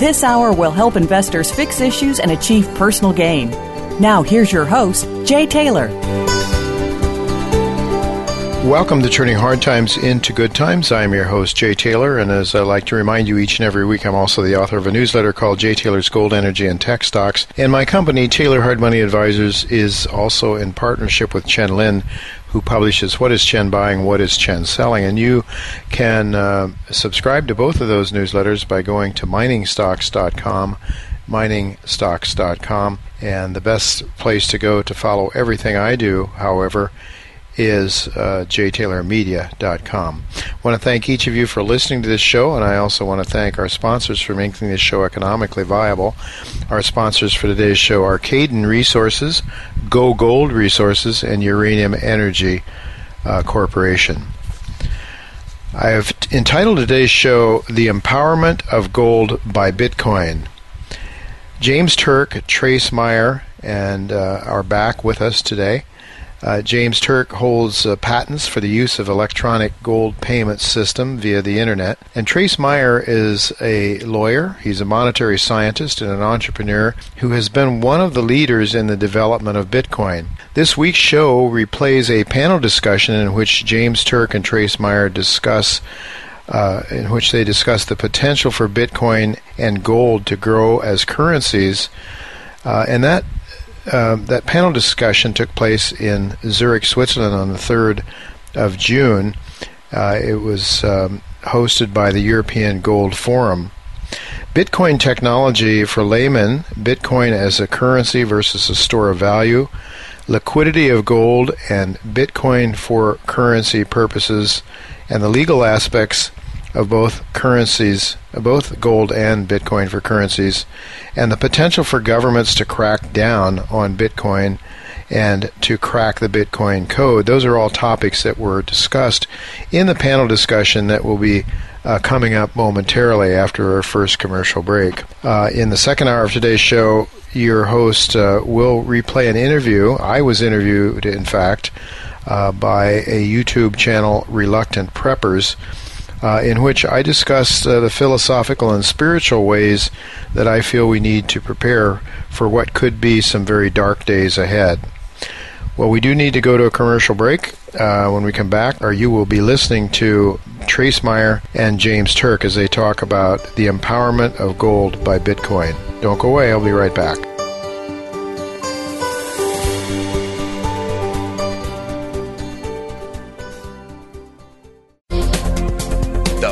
This hour will help investors fix issues and achieve personal gain. Now, here's your host, Jay Taylor. Welcome to Turning Hard Times into Good Times. I'm your host, Jay Taylor, and as I like to remind you each and every week, I'm also the author of a newsletter called Jay Taylor's Gold, Energy, and Tech Stocks. And my company, Taylor Hard Money Advisors, is also in partnership with Chen Lin, who publishes What is Chen Buying, What is Chen Selling. And you can uh, subscribe to both of those newsletters by going to miningstocks.com miningstocks.com. And the best place to go to follow everything I do, however, is uh, jtaylormedia.com. I want to thank each of you for listening to this show, and I also want to thank our sponsors for making this show economically viable. Our sponsors for today's show are Cayden Resources, Go Gold Resources, and Uranium Energy uh, Corporation. I have entitled today's show The Empowerment of Gold by Bitcoin. James Turk, Trace Mayer, and uh, are back with us today. Uh, James Turk holds uh, patents for the use of electronic gold payment system via the internet. And Trace Mayer is a lawyer. He's a monetary scientist and an entrepreneur who has been one of the leaders in the development of Bitcoin. This week's show replays a panel discussion in which James Turk and Trace Mayer discuss uh, in which they discuss the potential for Bitcoin and gold to grow as currencies. Uh, and that um, that panel discussion took place in Zurich, Switzerland on the 3rd of June. Uh, it was um, hosted by the European Gold Forum. Bitcoin technology for laymen, Bitcoin as a currency versus a store of value, liquidity of gold, and Bitcoin for currency purposes, and the legal aspects of both currencies, both gold and Bitcoin for currencies, and the potential for governments to crack down on Bitcoin and to crack the Bitcoin code. Those are all topics that were discussed in the panel discussion that will be uh, coming up momentarily after our first commercial break. Uh, in the second hour of today's show, your host uh, will replay an interview. I was interviewed, in fact, uh, by a YouTube channel, Reluctant Preppers uh, in which I discuss uh, the philosophical and spiritual ways that I feel we need to prepare for what could be some very dark days ahead. Well, we do need to go to a commercial break. Uh, when we come back, or you will be listening to Trace Mayer and James Turk as they talk about the empowerment of gold by Bitcoin. Don't go away, I'll be right back.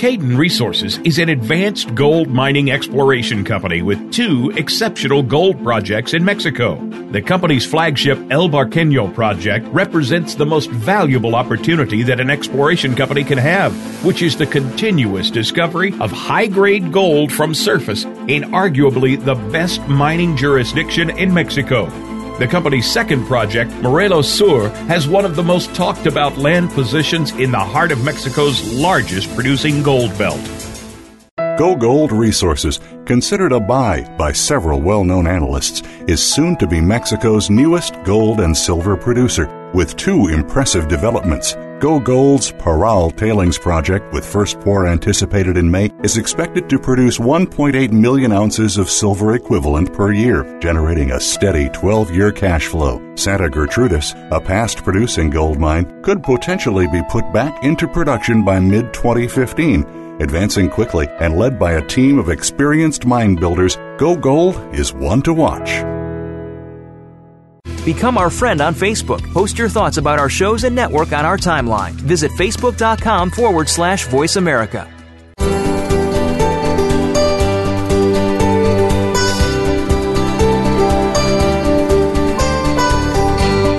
Cayden Resources is an advanced gold mining exploration company with two exceptional gold projects in Mexico. The company's flagship El Barqueño project represents the most valuable opportunity that an exploration company can have, which is the continuous discovery of high grade gold from surface in arguably the best mining jurisdiction in Mexico. The company's second project, Morelos Sur, has one of the most talked about land positions in the heart of Mexico's largest producing gold belt. Go Gold Resources, considered a buy by several well known analysts, is soon to be Mexico's newest gold and silver producer with two impressive developments. Go Gold's Parral Tailings Project, with first pour anticipated in May, is expected to produce 1.8 million ounces of silver equivalent per year, generating a steady 12 year cash flow. Santa Gertrudis, a past producing gold mine, could potentially be put back into production by mid 2015. Advancing quickly and led by a team of experienced mine builders, Go Gold is one to watch. Become our friend on Facebook. Post your thoughts about our shows and network on our timeline. Visit facebook.com forward slash voice America.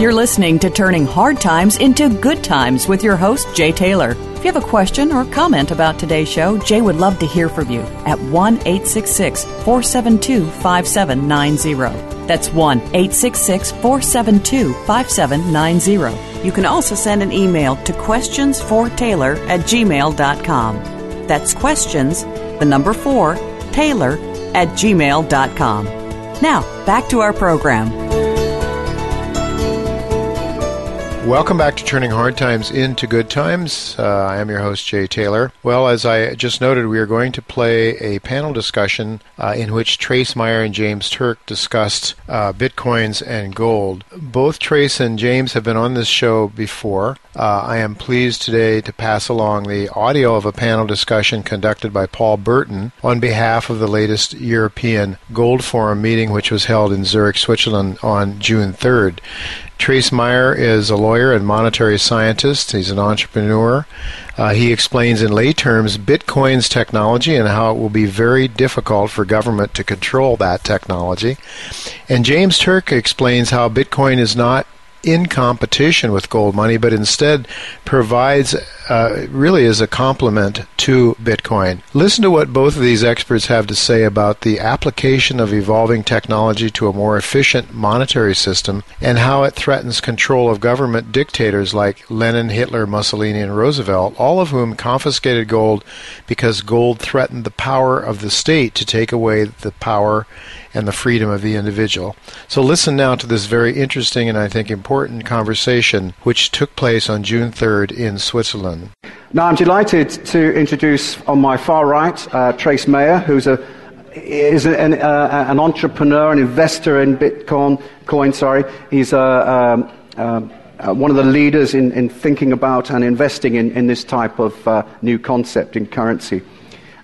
You're listening to Turning Hard Times into Good Times with your host, Jay Taylor. If you have a question or comment about today's show, Jay would love to hear from you at 1 866 472 5790. That's 1 866 472 5790. You can also send an email to questionsfortaylor at gmail.com. That's questions, the number 4, Taylor at gmail.com. Now, back to our program. Welcome back to Turning Hard Times into Good Times. Uh, I am your host, Jay Taylor. Well, as I just noted, we are going to play a panel discussion uh, in which Trace Mayer and James Turk discussed uh, bitcoins and gold. Both Trace and James have been on this show before. Uh, I am pleased today to pass along the audio of a panel discussion conducted by Paul Burton on behalf of the latest European Gold Forum meeting, which was held in Zurich, Switzerland on June 3rd. Trace Mayer is a lawyer and monetary scientist. He's an entrepreneur. Uh, he explains in lay terms Bitcoin's technology and how it will be very difficult for government to control that technology. And James Turk explains how Bitcoin is not in competition with gold money, but instead provides uh, really as a complement to Bitcoin. Listen to what both of these experts have to say about the application of evolving technology to a more efficient monetary system and how it threatens control of government dictators like Lenin, Hitler, Mussolini, and Roosevelt, all of whom confiscated gold because gold threatened the power of the state to take away the power and the freedom of the individual. So listen now to this very interesting and I think important conversation which took place on June 3rd in Switzerland. Now I'm delighted to introduce on my far right uh, Trace Mayer, who's a is an, uh, an, entrepreneur, an investor in Bitcoin. Coin, sorry, he's a, um, um, uh, one of the leaders in, in, thinking about and investing in, in this type of uh, new concept in currency.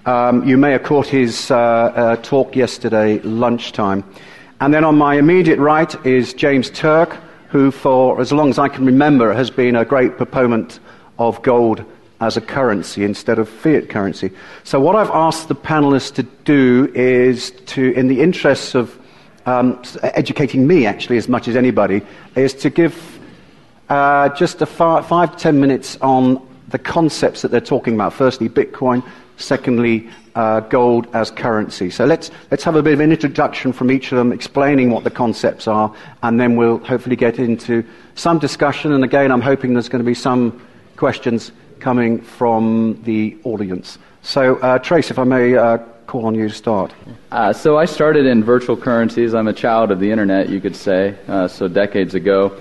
Um, you may have caught his uh, uh, talk yesterday, lunchtime. And then on my immediate right is James Turk, who, for as long as I can remember, has been a great proponent of gold as a currency instead of fiat currency. So, what I've asked the panelists to do is to, in the interests of um, educating me actually as much as anybody, is to give uh, just a five, five to ten minutes on the concepts that they're talking about. Firstly, Bitcoin. Secondly, uh, gold as currency. So let's, let's have a bit of an introduction from each of them, explaining what the concepts are, and then we'll hopefully get into some discussion. And again, I'm hoping there's going to be some questions coming from the audience. So, uh, Trace, if I may uh, call on you to start. Uh, so, I started in virtual currencies. I'm a child of the internet, you could say, uh, so decades ago.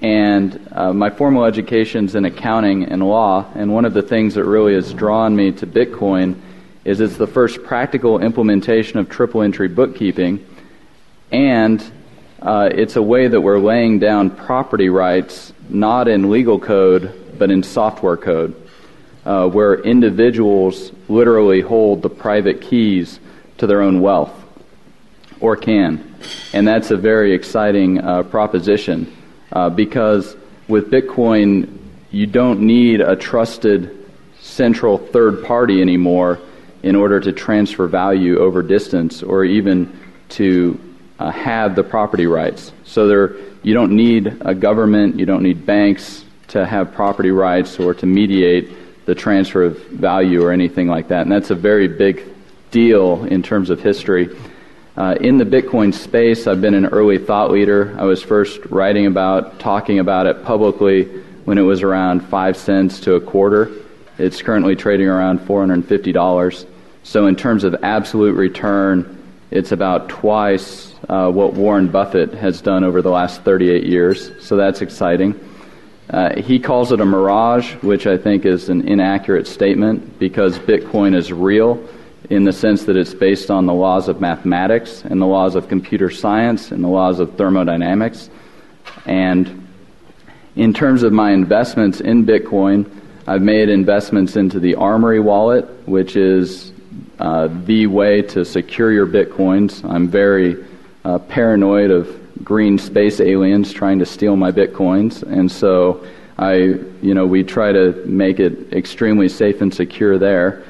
And uh, my formal education's in accounting and law, and one of the things that really has drawn me to Bitcoin is it's the first practical implementation of triple entry bookkeeping, and uh, it's a way that we're laying down property rights not in legal code but in software code, uh, where individuals literally hold the private keys to their own wealth, or can. And that's a very exciting uh, proposition uh, because with Bitcoin, you don't need a trusted central third party anymore in order to transfer value over distance or even to uh, have the property rights. So there, you don't need a government, you don't need banks to have property rights or to mediate the transfer of value or anything like that. And that's a very big deal in terms of history. Uh, in the Bitcoin space, I've been an early thought leader. I was first writing about, talking about it publicly when it was around five cents to a quarter. It's currently trading around $450. So, in terms of absolute return, it's about twice uh, what Warren Buffett has done over the last 38 years. So, that's exciting. Uh, he calls it a mirage, which I think is an inaccurate statement because Bitcoin is real in the sense that it's based on the laws of mathematics and the laws of computer science and the laws of thermodynamics. And in terms of my investments in Bitcoin, I've made investments into the Armory wallet, which is uh, the way to secure your Bitcoins. I'm very uh, paranoid of green space aliens trying to steal my bitcoins, and so I, you know, we try to make it extremely safe and secure there.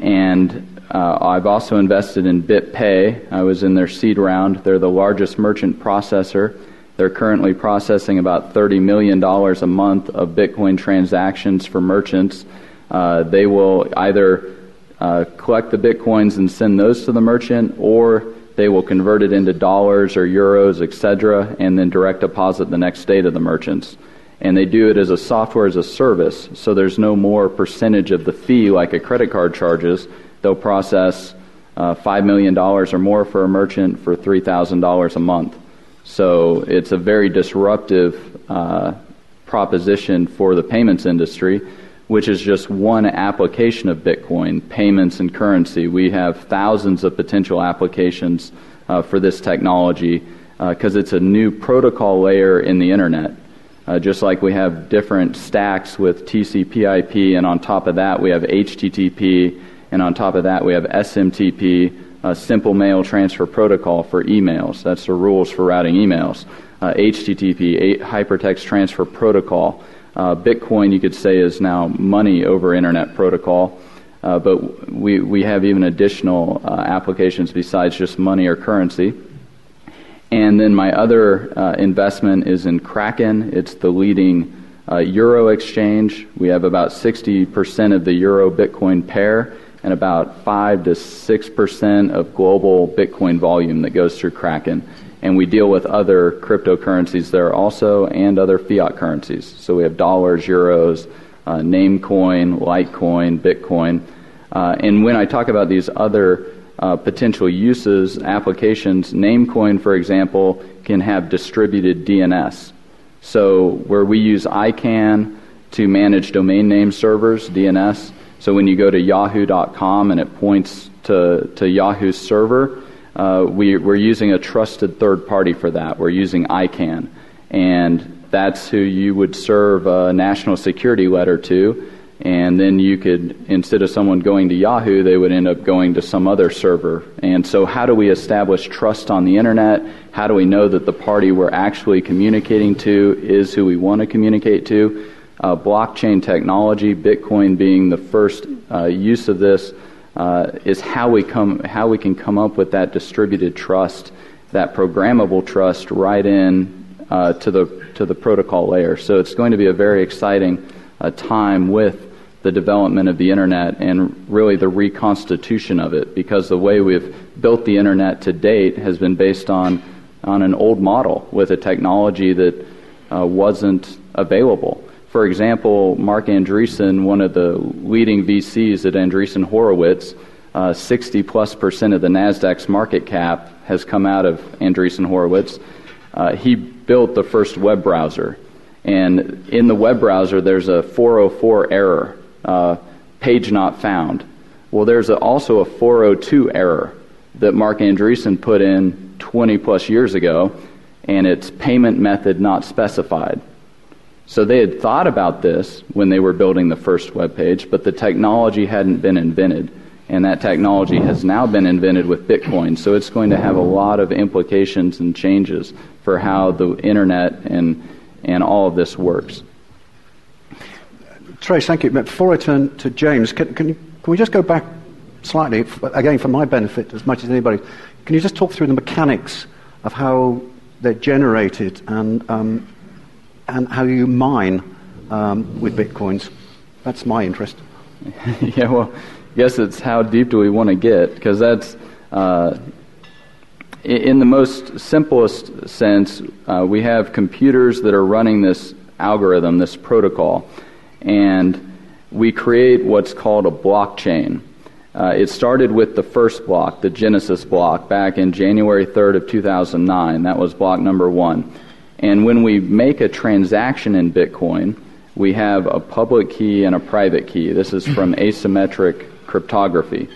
And uh, I've also invested in BitPay. I was in their seed round. They're the largest merchant processor. They're currently processing about $30 million a month of Bitcoin transactions for merchants. Uh, they will either uh, collect the Bitcoins and send those to the merchant, or they will convert it into dollars or euros, etc., and then direct deposit the next day to the merchants. And they do it as a software as a service, so there's no more percentage of the fee like a credit card charges. They'll process uh, $5 million or more for a merchant for $3,000 a month. So it's a very disruptive uh, proposition for the payments industry which is just one application of Bitcoin, payments and currency. We have thousands of potential applications uh, for this technology because uh, it's a new protocol layer in the internet. Uh, just like we have different stacks with TCP/IP, and on top of that we have HTTP, and on top of that we have SMTP, a simple mail transfer protocol for emails. That's the rules for routing emails. HTTP, uh, hypertext transfer protocol. Uh, Bitcoin, you could say, is now money over Internet protocol. Uh, but we, we have even additional uh, applications besides just money or currency. And then my other uh, investment is in Kraken. It's the leading uh, euro exchange. We have about 60% of the euro Bitcoin pair and about 5 to 6% of global Bitcoin volume that goes through Kraken and we deal with other cryptocurrencies there also and other fiat currencies. So we have dollars, euros, uh, Namecoin, Litecoin, Bitcoin. Uh, and when I talk about these other uh, potential uses, applications, Namecoin, for example, can have distributed DNS. So where we use ICANN to manage domain name servers, DNS. So when you go to yahoo.com and it points to, to Yahoo's server, uh, we, are using a trusted third party for that. We're using ICANN. And that's who you would serve a national security letter to. And then you could, instead of someone going to Yahoo, they would end up going to some other server. And so, how do we establish trust on the internet? How do we know that the party we're actually communicating to is who we want to communicate to? Uh, blockchain technology, Bitcoin being the first uh, use of this, uh, is how we come how we can come up with that distributed trust, that programmable trust right in uh, to the to the protocol layer. So it's going to be a very exciting uh, time with the development of the internet and really the reconstitution of it because the way we've built the internet to date has been based on on an old model with a technology that uh, wasn't available. For example, Marc Andreessen, one of the leading VCs at Andreessen Horowitz, uh, 60 plus percent of the Nasdaq's market cap has come out of Andreessen Horowitz. Uh, he built the first web browser, and in the web browser there's a 404 error, uh, page not found. Well, there's a, also a 402 error that Marc Andreessen put in 20 plus years ago, and it's payment method not specified. So they had thought about this when they were building the first web page, but the technology hadn't been invented. And that technology has now been invented with Bitcoin. So it's going to have a lot of implications and changes for how the internet and, and all of this works. Trace, thank you. Before I turn to James, can, can, can we just go back slightly, again, for my benefit as much as anybody? Can you just talk through the mechanics of how they're generated and um, and how you mine um, with bitcoins. That's my interest. yeah, well, I guess it's how deep do we want to get because that's uh, in the most simplest sense, uh, we have computers that are running this algorithm, this protocol, and we create what's called a blockchain. Uh, it started with the first block, the Genesis block, back in January 3rd of 2009. That was block number one. And when we make a transaction in Bitcoin, we have a public key and a private key. This is from asymmetric cryptography.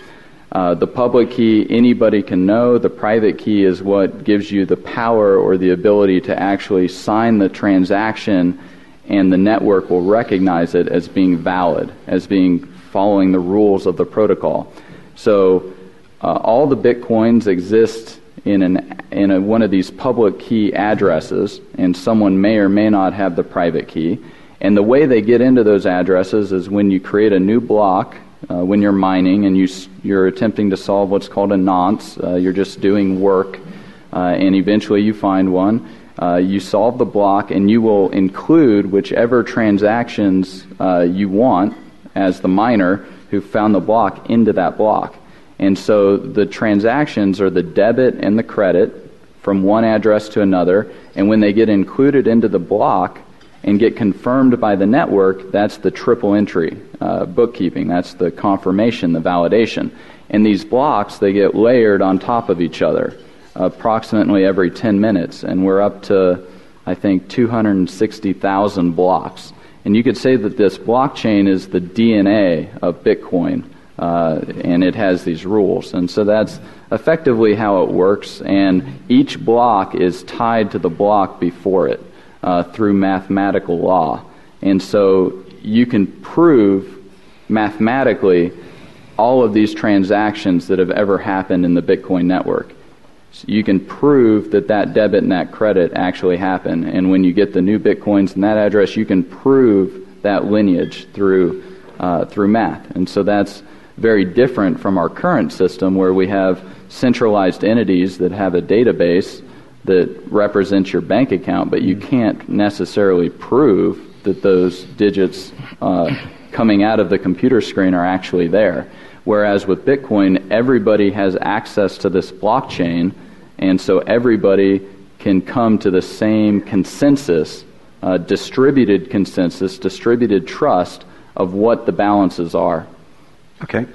Uh, the public key anybody can know. The private key is what gives you the power or the ability to actually sign the transaction, and the network will recognize it as being valid, as being following the rules of the protocol. So uh, all the bitcoins exist in an in a, one of these public key addresses, and someone may or may not have the private key. And the way they get into those addresses is when you create a new block, uh, when you're mining and you, you're attempting to solve what's called a nonce. Uh, you're just doing work, uh, and eventually you find one. Uh, you solve the block, and you will include whichever transactions uh, you want as the miner who found the block into that block. And so the transactions are the debit and the credit from one address to another, and when they get included into the block, and get confirmed by the network, that's the triple entry uh, bookkeeping. That's the confirmation, the validation. And these blocks, they get layered on top of each other approximately every 10 minutes. And we're up to, I think, 260,000 blocks. And you could say that this blockchain is the DNA of Bitcoin. Uh, and it has these rules. And so that's effectively how it works. And each block is tied to the block before it uh, through mathematical law. And so you can prove mathematically all of these transactions that have ever happened in the Bitcoin network. So you can prove that that debit and that credit actually happened. And when you get the new Bitcoins and that address, you can prove that lineage through, uh, through math. And so that's very different from our current system where we have centralized entities that have a database that represents your bank account, but you can't necessarily prove that those digits uh, coming out of the computer screen are actually there. Whereas with Bitcoin, everybody has access to this blockchain, and so everybody can come to the same consensus, uh, distributed consensus, distributed trust of what the balances are. Okay.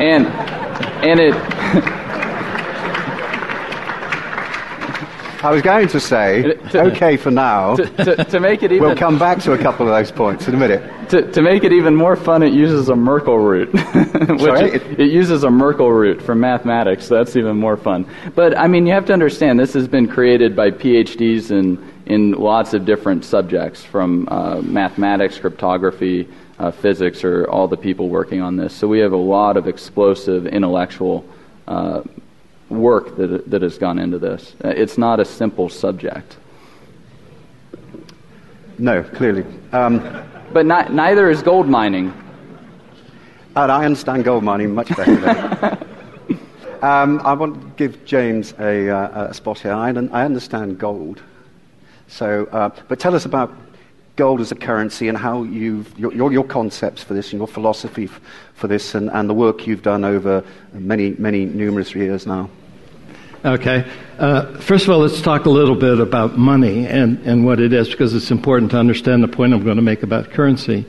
and and it I was going to say, okay for now. To, to, to, make it even, we'll come back to a couple of those points in a minute. To, to make it even more fun, it uses a Merkle root. Sorry? It, it, uses a Merkle root from mathematics, so that's even more fun. But I mean, you have to understand this has been created by PhDs in in lots of different subjects, from uh, mathematics, cryptography, uh, physics, or all the people working on this. So we have a lot of explosive intellectual. Uh, work that, that has gone into this. Uh, it's not a simple subject. No, clearly. Um, but not, neither is gold mining. And I understand gold mining much better. um, I want to give James a, uh, a spot here. I, I, understand gold. So, uh, but tell us about gold as a currency and how you've, your, your, your concepts for this and your philosophy f- for this and, and the work you've done over many, many numerous years now. Okay. Uh, first of all, let's talk a little bit about money and, and what it is because it's important to understand the point I'm going to make about currency.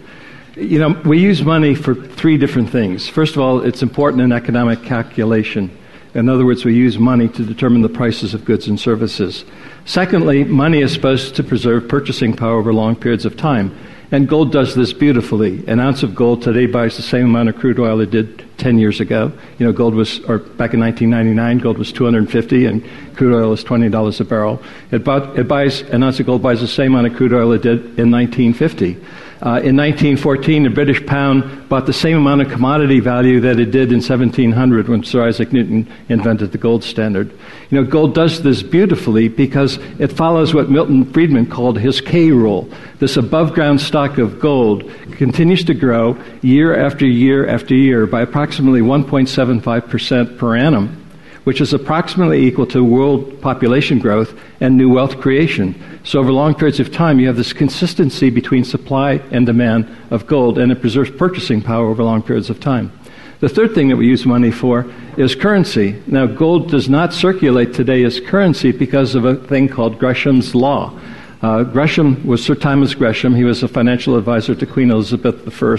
You know, we use money for three different things. First of all, it's important in economic calculation. In other words, we use money to determine the prices of goods and services. Secondly, money is supposed to preserve purchasing power over long periods of time. And gold does this beautifully. An ounce of gold today buys the same amount of crude oil it did 10 years ago. You know, gold was, or back in 1999, gold was 250 and crude oil is $20 a barrel. It, bought, it buys, an ounce of gold buys the same amount of crude oil it did in 1950. Uh, in 1914, the British pound bought the same amount of commodity value that it did in 1700 when Sir Isaac Newton invented the gold standard. You know, gold does this beautifully because it follows what Milton Friedman called his K rule. This above ground stock of gold continues to grow year after year after year by approximately 1.75% per annum which is approximately equal to world population growth and new wealth creation. So, over long periods of time, you have this consistency between supply and demand of gold, and it preserves purchasing power over long periods of time. The third thing that we use money for is currency. Now, gold does not circulate today as currency because of a thing called Gresham's Law. Uh, Gresham was Sir Thomas Gresham. He was a financial advisor to Queen Elizabeth I.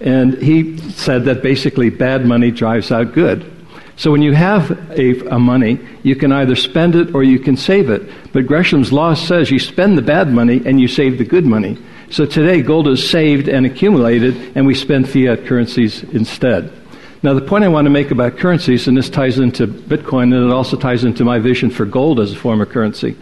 And he said that basically bad money drives out good. So when you have a, a, money, you can either spend it or you can save it. But Gresham's law says you spend the bad money and you save the good money. So today, gold is saved and accumulated, and we spend fiat currencies instead. Now, the point I want to make about currencies, and this ties into Bitcoin, and it also ties into my vision for gold as a form of currency.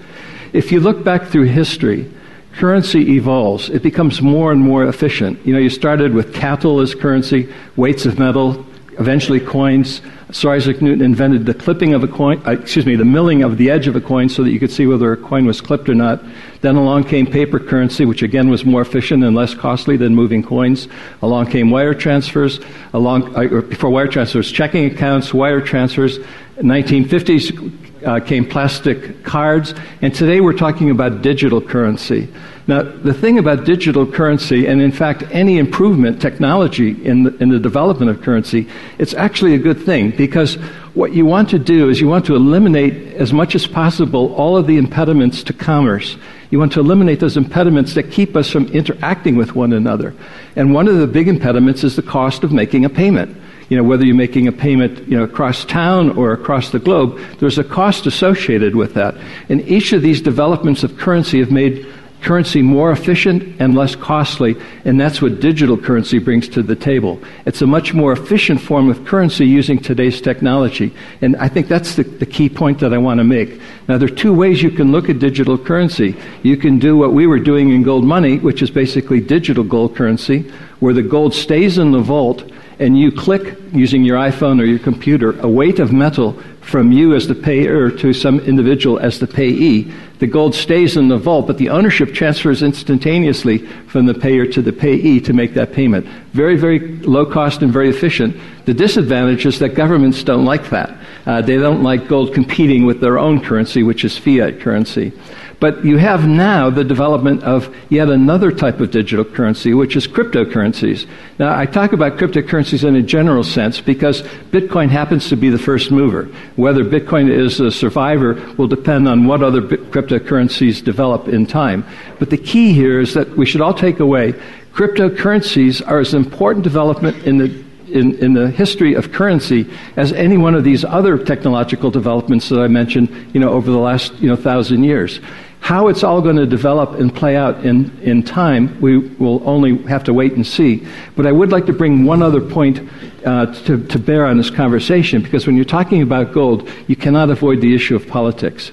If you look back through history, currency evolves. It becomes more and more efficient. You know, you started with cattle as currency, weights of metal, eventually coins. Sir Isaac Newton invented the clipping of a coin, uh, excuse me, the milling of the edge of a coin so that you could see whether a coin was clipped or not. Then along came paper currency, which again was more efficient and less costly than moving coins. Along came wire transfers, along, uh, before wire transfers, checking accounts, wire transfers. 1950s uh, came plastic cards, and today we're talking about digital currency. Now, the thing about digital currency, and in fact any improvement technology in the, in the development of currency, it's actually a good thing because what you want to do is you want to eliminate as much as possible all of the impediments to commerce. You want to eliminate those impediments that keep us from interacting with one another. And one of the big impediments is the cost of making a payment you know, whether you're making a payment, you know, across town or across the globe, there's a cost associated with that. And each of these developments of currency have made currency more efficient and less costly, and that's what digital currency brings to the table. It's a much more efficient form of currency using today's technology. And I think that's the, the, key point that I want to make. Now, there are two ways you can look at digital currency. You can do what we were doing in gold money, which is basically digital gold currency, where the gold stays in the vault and you click using your iPhone or your computer a weight of metal from you as the payer to some individual as the payee, the gold stays in the vault, but the ownership transfers instantaneously from the payer to the payee to make that payment. Very, very low cost and very efficient. The disadvantage is that governments don't like that. Uh, they don't like gold competing with their own currency, which is fiat currency. But you have now the development of yet another type of digital currency, which is cryptocurrencies. Now, I talk about cryptocurrencies in a general sense because Bitcoin happens to be the first mover. Whether Bitcoin is a survivor will depend on what other cryptocurrencies develop in time. But the key here is that we should all take away cryptocurrencies are as important development in the in, in the history of currency as any one of these other technological developments that I mentioned, you know, over the last, you know, thousand years. How it's all going to develop and play out in, in time, we will only have to wait and see. But I would like to bring one other point uh, to, to bear on this conversation, because when you're talking about gold, you cannot avoid the issue of politics.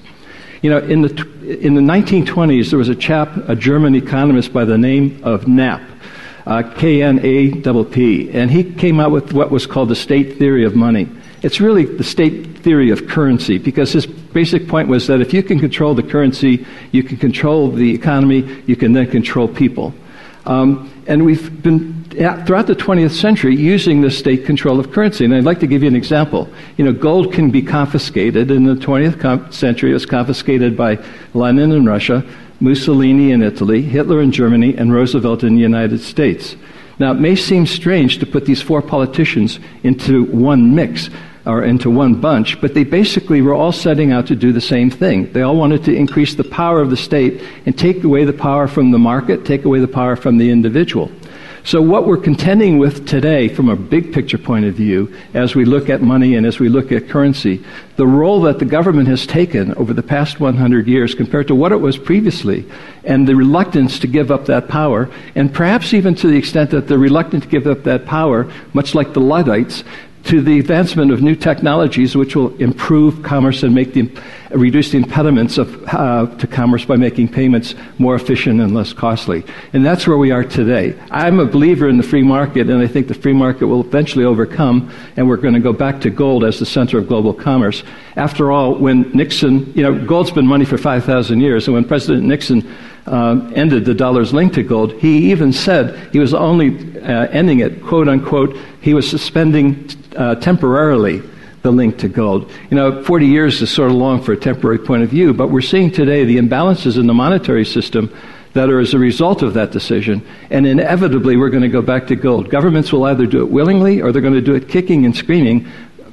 You know, in the, in the 1920s, there was a chap, a German economist by the name of Knapp, uh, K-N-A-P-P, and he came out with what was called the state theory of money. It's really the state theory of currency because his basic point was that if you can control the currency, you can control the economy, you can then control people. Um, and we've been throughout the 20th century using the state control of currency. And I'd like to give you an example. You know, gold can be confiscated. In the 20th century, it was confiscated by Lenin in Russia, Mussolini in Italy, Hitler in Germany, and Roosevelt in the United States. Now, it may seem strange to put these four politicians into one mix, or into one bunch, but they basically were all setting out to do the same thing. They all wanted to increase the power of the state and take away the power from the market, take away the power from the individual. So, what we're contending with today, from a big picture point of view, as we look at money and as we look at currency, the role that the government has taken over the past 100 years compared to what it was previously, and the reluctance to give up that power, and perhaps even to the extent that they're reluctant to give up that power, much like the Luddites, to the advancement of new technologies which will improve commerce and make the, reduce the impediments of, uh, to commerce by making payments more efficient and less costly. And that's where we are today. I'm a believer in the free market, and I think the free market will eventually overcome, and we're going to go back to gold as the center of global commerce. After all, when Nixon, you know, gold's been money for 5,000 years, and when President Nixon uh, ended the dollar's link to gold, he even said he was only uh, ending it, quote unquote, he was suspending uh, temporarily the link to gold. You know, 40 years is sort of long for a temporary point of view, but we're seeing today the imbalances in the monetary system that are as a result of that decision. And inevitably, we're going to go back to gold. Governments will either do it willingly or they're going to do it kicking and screaming,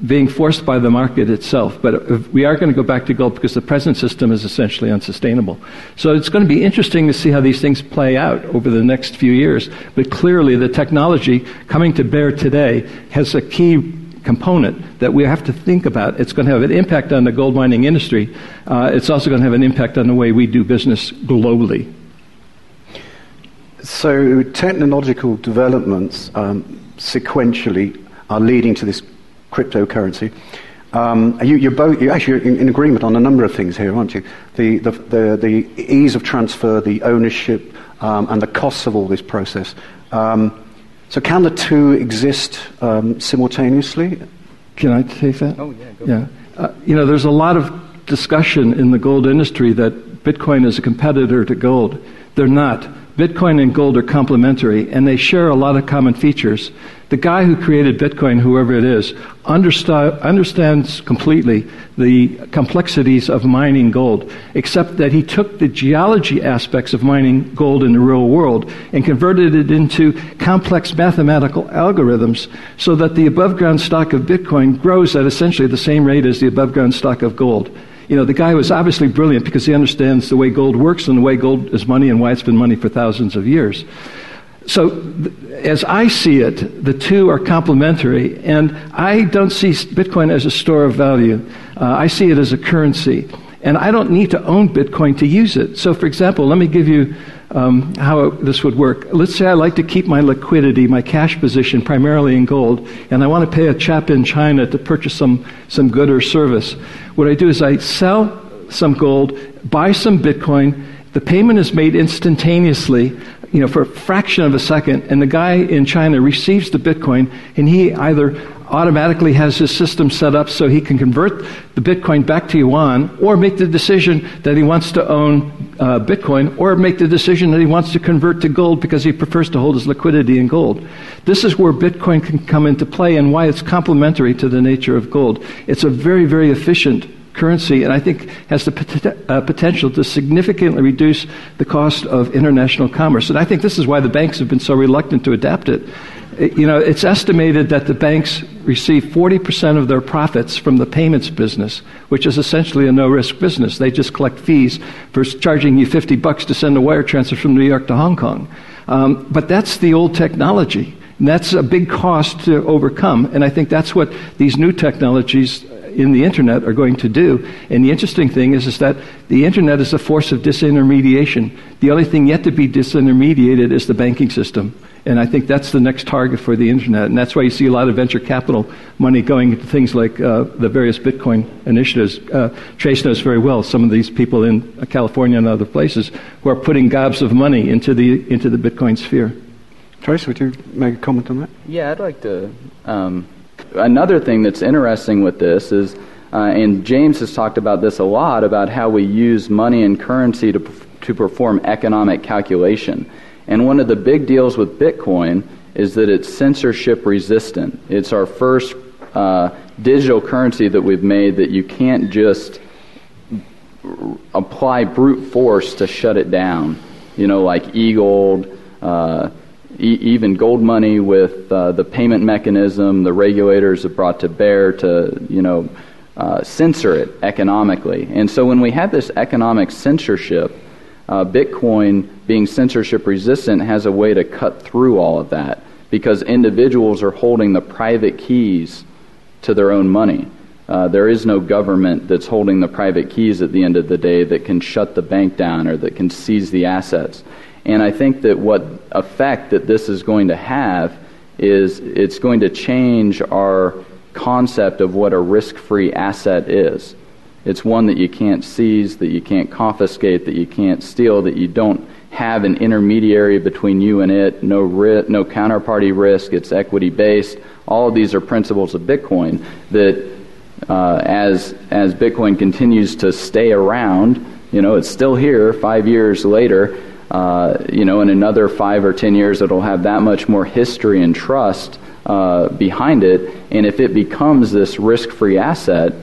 being forced by the market itself. But we are going to go back to gold because the present system is essentially unsustainable. So it's going to be interesting to see how these things play out over the next few years. But clearly, the technology coming to bear today has a key component that we have to think about. It's going to have an impact on the gold mining industry. Uh, it's also going to have an impact on the way we do business globally. So, technological developments um, sequentially are leading to this cryptocurrency. Um, you, are both, you're actually in, in, agreement on a number of things here, aren't you? The, the, the, the ease of transfer, the ownership, um, and the costs of all this process. Um, so, can the two exist um, simultaneously? Can I take that? Oh, yeah, yeah. Uh, you know, there's a lot of discussion in the gold industry that Bitcoin is a competitor to gold. They're not. Bitcoin and gold are complementary, and they share a lot of common features. The guy who created Bitcoin, whoever it is, understands completely the complexities of mining gold, except that he took the geology aspects of mining gold in the real world and converted it into complex mathematical algorithms so that the above ground stock of Bitcoin grows at essentially the same rate as the above ground stock of gold you know, the guy was obviously brilliant because he understands the way gold works and the way gold is money and why it's been money for thousands of years. So, as I see it, the two are complementary, and I don't see Bitcoin as a store of value. Uh, I see it as a currency, and I don't need to own Bitcoin to use it. So, for example, let me give you um, how this would work. Let's say I like to keep my liquidity, my cash position, primarily in gold, and I want to pay a chap in China to purchase some, some good or service. What I do is I sell some gold, buy some Bitcoin. The payment is made instantaneously, you know, for a fraction of a second, and the guy in China receives the Bitcoin, and he either automatically has his system set up so he can convert the Bitcoin back to yuan, or make the decision that he wants to own uh, Bitcoin, or make the decision that he wants to convert to gold because he prefers to hold his liquidity in gold. This is where Bitcoin can come into play and why it's complementary to the nature of gold. It's a very, very efficient currency, and I think has the pot- uh, potential to significantly reduce the cost of international commerce. And I think this is why the banks have been so reluctant to adapt it you know, it's estimated that the banks receive 40% of their profits from the payments business, which is essentially a no risk business. They just collect fees for charging you 50 bucks to send a wire transfer from New York to Hong Kong. Um, but that's the old technology. And that's a big cost to overcome. And I think that's what these new technologies in the internet are going to do. And the interesting thing is, is that the internet is a force of disintermediation. The only thing yet to be disintermediated is the banking system. And I think that's the next target for the internet. And that's why you see a lot of venture capital money going into things like uh, the various Bitcoin initiatives. Uh, Trace knows very well some of these people in California and other places who are putting gobs of money into the, into the Bitcoin sphere. Trace, would you make a comment on that? Yeah, I'd like to. Um, another thing that's interesting with this is, uh, and James has talked about this a lot, about how we use money and currency to, to perform economic calculation. And one of the big deals with Bitcoin is that it's censorship resistant. It's our first uh, digital currency that we've made that you can't just apply brute force to shut it down. You know, like e-gold, uh, e- even gold money with uh, the payment mechanism the regulators have brought to bear to, you know, uh, censor it economically. And so when we have this economic censorship, uh, Bitcoin, being censorship resistant, has a way to cut through all of that because individuals are holding the private keys to their own money. Uh, there is no government that's holding the private keys at the end of the day that can shut the bank down or that can seize the assets. And I think that what effect that this is going to have is it's going to change our concept of what a risk free asset is. It's one that you can't seize, that you can't confiscate, that you can't steal, that you don't have an intermediary between you and it, no, ri- no counterparty risk, it's equity based. All of these are principles of Bitcoin that uh, as, as Bitcoin continues to stay around, you know, it's still here five years later. Uh, you know, in another five or ten years, it'll have that much more history and trust uh, behind it. And if it becomes this risk free asset,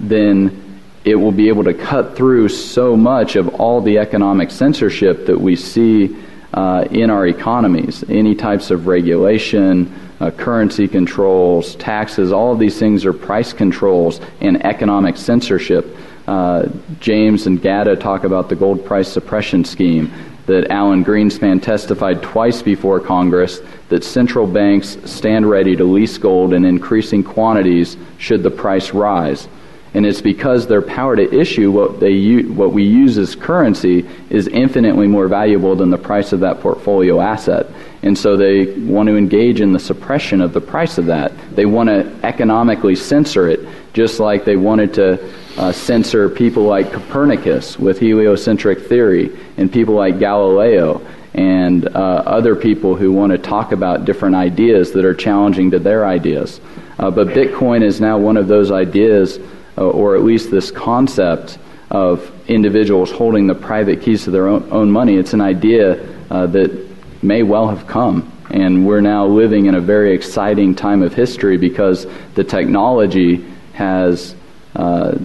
then it will be able to cut through so much of all the economic censorship that we see uh, in our economies. Any types of regulation, uh, currency controls, taxes, all of these things are price controls and economic censorship. Uh, James and GATA talk about the gold price suppression scheme that Alan Greenspan testified twice before Congress that central banks stand ready to lease gold in increasing quantities should the price rise and it's because their power to issue what they what we use as currency is infinitely more valuable than the price of that portfolio asset. And so they want to engage in the suppression of the price of that. They want to economically censor it, just like they wanted to uh, censor people like Copernicus with heliocentric theory, and people like Galileo, and uh, other people who want to talk about different ideas that are challenging to their ideas. Uh, but Bitcoin is now one of those ideas or at least this concept of individuals holding the private keys to their own, own money. It's an idea uh, that may well have come. And we're now living in a very exciting time of history because the technology has uh,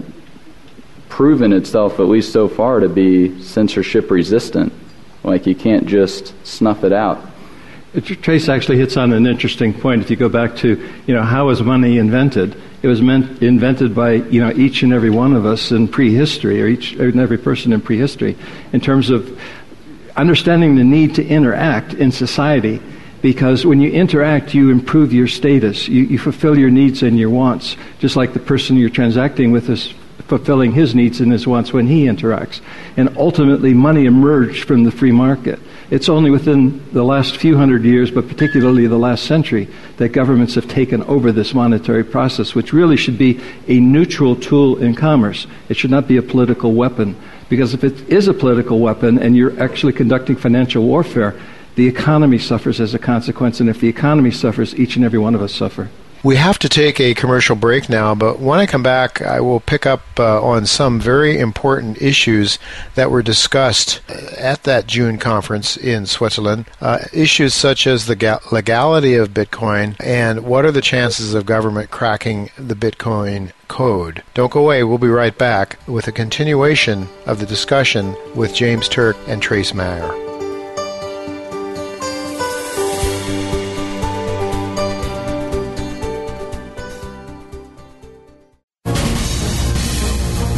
proven itself, at least so far, to be censorship resistant. Like you can't just snuff it out. Trace actually hits on an interesting point. If you go back to, you know, how was money invented? It was meant, invented by you know each and every one of us in prehistory, or each and every person in prehistory, in terms of understanding the need to interact in society. Because when you interact, you improve your status. You, you fulfill your needs and your wants, just like the person you're transacting with is fulfilling his needs and his wants when he interacts. And ultimately, money emerged from the free market. It's only within the last few hundred years, but particularly the last century, that governments have taken over this monetary process, which really should be a neutral tool in commerce. It should not be a political weapon. Because if it is a political weapon and you're actually conducting financial warfare, the economy suffers as a consequence. And if the economy suffers, each and every one of us suffer. We have to take a commercial break now, but when I come back, I will pick up uh, on some very important issues that were discussed at that June conference in Switzerland. Uh, issues such as the ga- legality of Bitcoin and what are the chances of government cracking the Bitcoin code. Don't go away, we'll be right back with a continuation of the discussion with James Turk and Trace Mayer.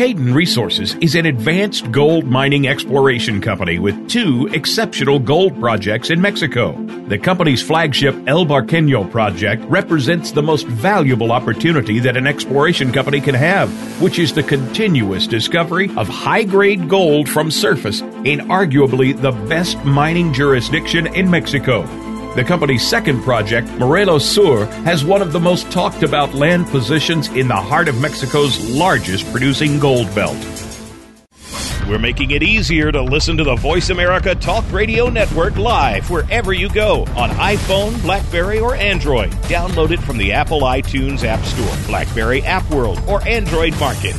Cayden Resources is an advanced gold mining exploration company with two exceptional gold projects in Mexico. The company's flagship El Barqueño project represents the most valuable opportunity that an exploration company can have, which is the continuous discovery of high grade gold from surface in arguably the best mining jurisdiction in Mexico. The company's second project, Morelos Sur, has one of the most talked about land positions in the heart of Mexico's largest producing gold belt. We're making it easier to listen to the Voice America Talk Radio Network live wherever you go on iPhone, Blackberry, or Android. Download it from the Apple iTunes App Store, Blackberry App World, or Android Market.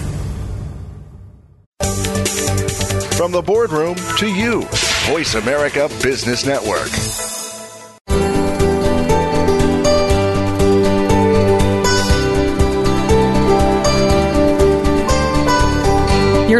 From the boardroom to you, Voice America Business Network.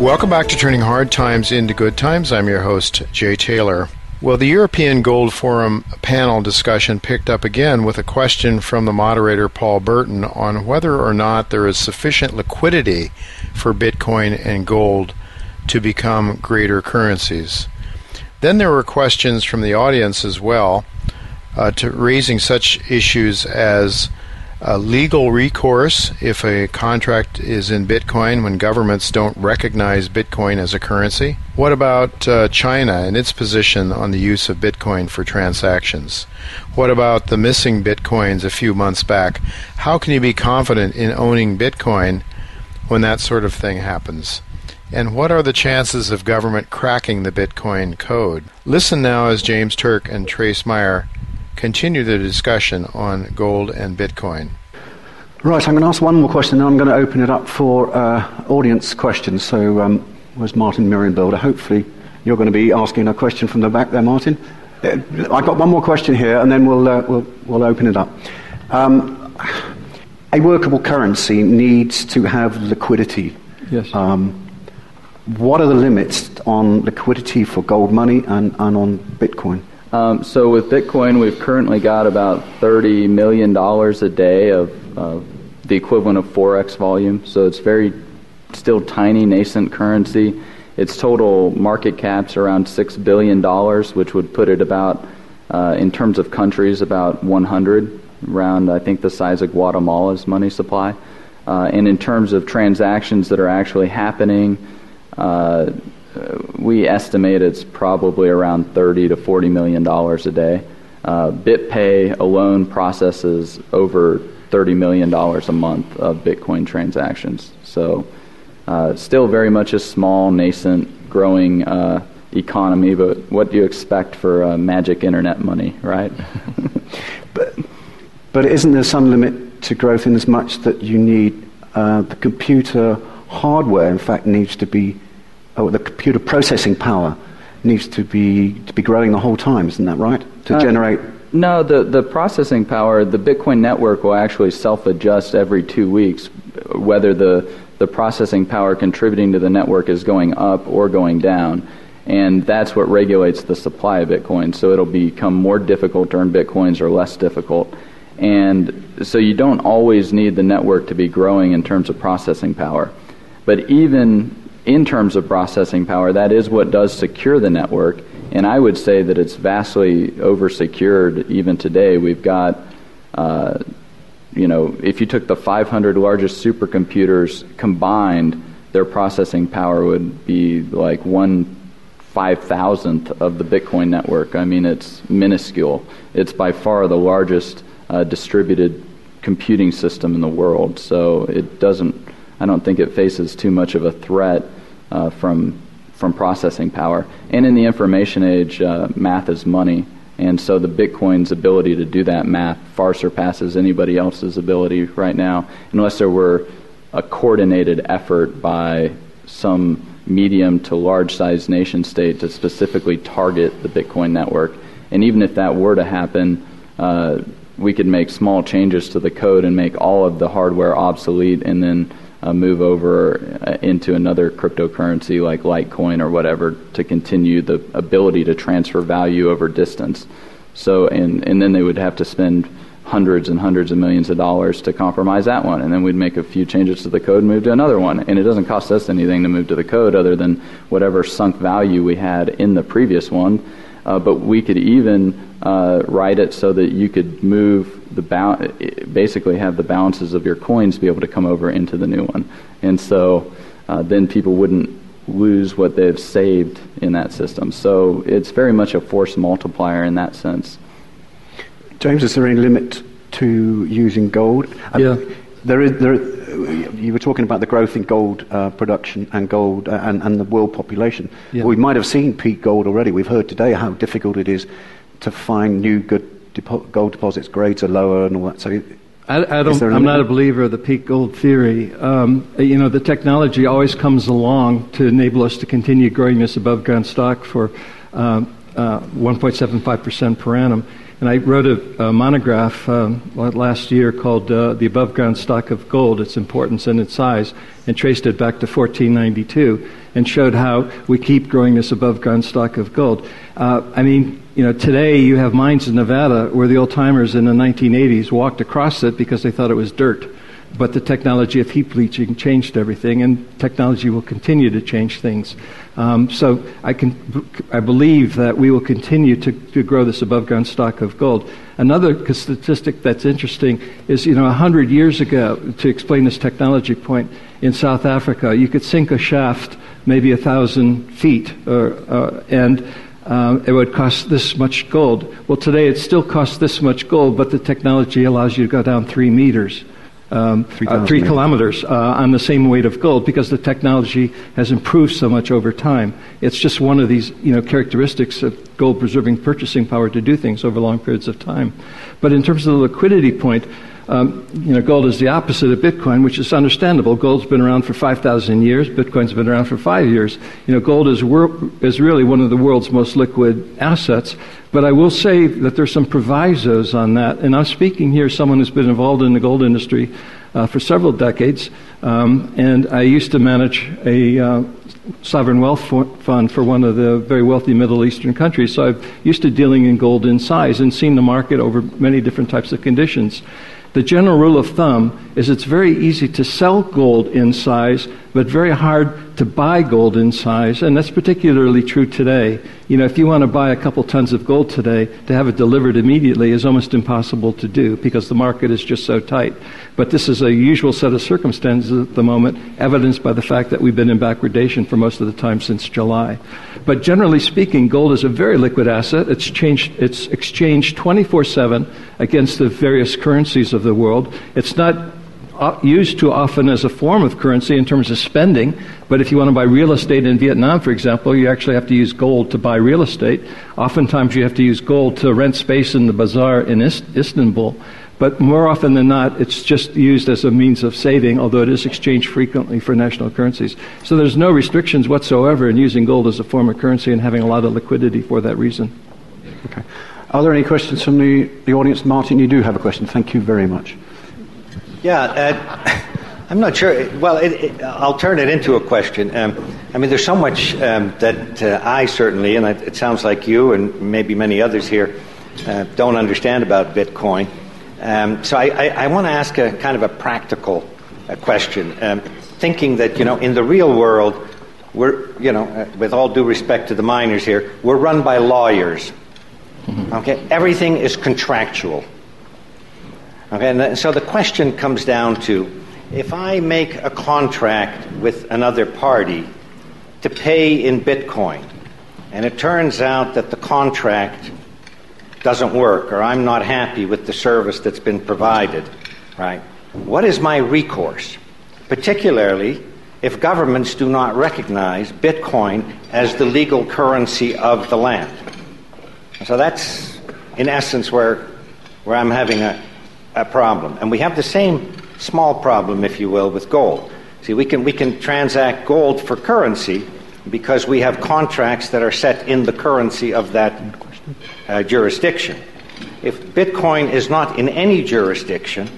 Welcome back to Turning Hard Times into Good Times. I'm your host, Jay Taylor. Well, the European Gold Forum panel discussion picked up again with a question from the moderator, Paul Burton, on whether or not there is sufficient liquidity for Bitcoin and gold to become greater currencies. Then there were questions from the audience as well, uh, to raising such issues as uh, legal recourse if a contract is in Bitcoin when governments don't recognize Bitcoin as a currency? What about uh, China and its position on the use of Bitcoin for transactions? What about the missing Bitcoins a few months back? How can you be confident in owning Bitcoin when that sort of thing happens? And what are the chances of government cracking the Bitcoin code? Listen now as James Turk and Trace Mayer continue the discussion on gold and Bitcoin. Right, I'm going to ask one more question, and I'm going to open it up for uh, audience questions. So, um, where's Martin Murenbeeld? Hopefully, you're going to be asking a question from the back there, Martin. Uh, I've got one more question here, and then we'll, uh, we'll, we'll open it up. Um, a workable currency needs to have liquidity. Yes. Um, what are the limits on liquidity for gold money and, and on Bitcoin? Um, so with Bitcoin, we've currently got about $30 million a day of the equivalent of Forex volume. So it's very still tiny, nascent currency. Its total market cap's around $6 billion, which would put it about, uh, in terms of countries, about 100, around, I think, the size of Guatemala's money supply. Uh, and in terms of transactions that are actually happening, uh, we estimate it's probably around 30 to 40 million dollars a day. Uh, BitPay alone processes over 30 million dollars a month of Bitcoin transactions. So, uh, still very much a small, nascent, growing uh, economy. But what do you expect for uh, magic internet money, right? but, but isn't there some limit to growth in as much that you need uh, the computer hardware? In fact, needs to be oh, the computer processing power needs to be to be growing the whole time. Isn't that right? To uh, generate. No, the the processing power, the Bitcoin network will actually self-adjust every two weeks, whether the the processing power contributing to the network is going up or going down. And that's what regulates the supply of Bitcoin. So it'll become more difficult to earn Bitcoins or less difficult. And so you don't always need the network to be growing in terms of processing power. But even in terms of processing power, that is what does secure the network. And I would say that it's vastly over-secured even today. We've got, uh, you know, if you took the 500 largest supercomputers combined, their processing power would be like one five thousandth of the Bitcoin network. I mean, it's minuscule. It's by far the largest uh, distributed computing system in the world. So it doesn't I don't think it faces too much of a threat uh, from from processing power. And in the information age, uh, math is money, and so the Bitcoin's ability to do that math far surpasses anybody else's ability right now, unless there were a coordinated effort by some medium to large sized nation state to specifically target the Bitcoin network. And even if that were to happen, uh, we could make small changes to the code and make all of the hardware obsolete and then uh, move over uh, into another cryptocurrency like Litecoin or whatever to continue the ability to transfer value over distance. So, and, and then they would have to spend hundreds and hundreds of millions of dollars to compromise that one. And then we'd make a few changes to the code and move to another one. And it doesn't cost us anything to move to the code other than whatever sunk value we had in the previous one. Uh, but we could even uh, write it so that you could move the ba- basically have the balances of your coins be able to come over into the new one, and so uh, then people wouldn't lose what they've saved in that system. So it's very much a force multiplier in that sense. James, is there any limit to using gold? Yeah. there is. There, you were talking about the growth in gold uh, production and gold uh, and, and, the world population. Yeah. We might have seen peak gold already. We've heard today how difficult it is to find new good depo- gold deposits. Grades are lower and all that. So, I, I don't, I'm not a believer of the peak gold theory. Um, you know, the technology always comes along to enable us to continue growing this above ground stock for um, uh, 1.75% per annum. And I wrote a, a monograph um, last year called uh, The Above Ground Stock of Gold, Its Importance and Its Size, and traced it back to 1492 and showed how we keep growing this above ground stock of gold. Uh, I mean, you know, today you have mines in Nevada where the old timers in the 1980s walked across it because they thought it was dirt. but the technology of heap leaching changed everything, and technology will continue to change things. Um, so I, can, I believe that we will continue to, to grow this above ground stock of gold. Another statistic that's interesting is, you know, 100 years ago, to explain this technology point, in South Africa, you could sink a shaft maybe a thousand feet, or, uh, and uh, it would cost this much gold. Well, today it still costs this much gold, but the technology allows you to go down three meters um, uh, three kilometers uh, on the same weight of gold because the technology has improved so much over time. It's just one of these you know, characteristics of gold preserving purchasing power to do things over long periods of time. But in terms of the liquidity point, um, you know, gold is the opposite of Bitcoin, which is understandable. Gold's been around for 5,000 years. Bitcoin's been around for five years. You know, gold is, wor- is really one of the world's most liquid assets. But I will say that there's some provisos on that. And I'm speaking here, someone who's been involved in the gold industry uh, for several decades. Um, and I used to manage a uh, sovereign wealth fund for one of the very wealthy Middle Eastern countries. So I'm used to dealing in gold in size and seen the market over many different types of conditions. The general rule of thumb is it's very easy to sell gold in size, but very hard to buy gold in size, and that's particularly true today. You know, if you want to buy a couple tons of gold today, to have it delivered immediately is almost impossible to do because the market is just so tight. But this is a usual set of circumstances at the moment, evidenced by the fact that we've been in backwardation for most of the time since July. But generally speaking, gold is a very liquid asset. It's, changed, it's exchanged 24 7 against the various currencies of the world. It's not used too often as a form of currency in terms of spending. But if you want to buy real estate in Vietnam, for example, you actually have to use gold to buy real estate. Oftentimes, you have to use gold to rent space in the bazaar in Istanbul. But more often than not, it's just used as a means of saving, although it is exchanged frequently for national currencies. So there's no restrictions whatsoever in using gold as a form of currency and having a lot of liquidity for that reason. Okay. Are there any questions from the, the audience? Martin, you do have a question. Thank you very much. Yeah, uh, I'm not sure. Well, it, it, I'll turn it into a question. Um, I mean, there's so much um, that uh, I certainly, and it sounds like you and maybe many others here, uh, don't understand about Bitcoin. Um, so I, I, I want to ask a kind of a practical uh, question, um, thinking that you know in the real world, we're you know uh, with all due respect to the miners here, we're run by lawyers. Mm-hmm. Okay, everything is contractual. Okay, and so the question comes down to if I make a contract with another party to pay in Bitcoin, and it turns out that the contract doesn't work or I'm not happy with the service that's been provided, right? What is my recourse? Particularly if governments do not recognize Bitcoin as the legal currency of the land. So that's, in essence, where, where I'm having a, a problem. And we have the same small problem, if you will, with gold. See, we can, we can transact gold for currency because we have contracts that are set in the currency of that uh, jurisdiction. If Bitcoin is not in any jurisdiction,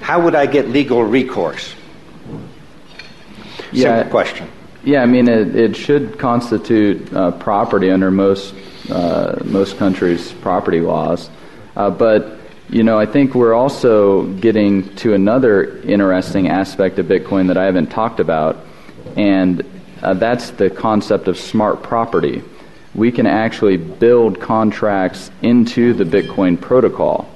how would I get legal recourse? Yeah, Simple question. Yeah, I mean, it, it should constitute uh, property under most uh, most countries' property laws, uh, but you know, I think we're also getting to another interesting aspect of Bitcoin that I haven't talked about, and uh, that's the concept of smart property we can actually build contracts into the Bitcoin protocol.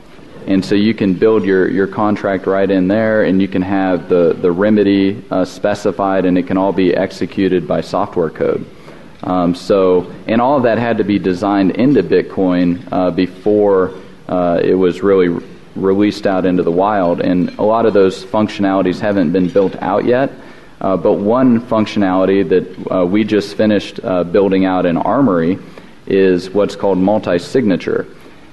And so you can build your, your contract right in there, and you can have the, the remedy uh, specified, and it can all be executed by software code. Um, so, and all of that had to be designed into Bitcoin uh, before uh, it was really re- released out into the wild. And a lot of those functionalities haven't been built out yet. Uh, but one functionality that uh, we just finished uh, building out in Armory is what's called multi signature.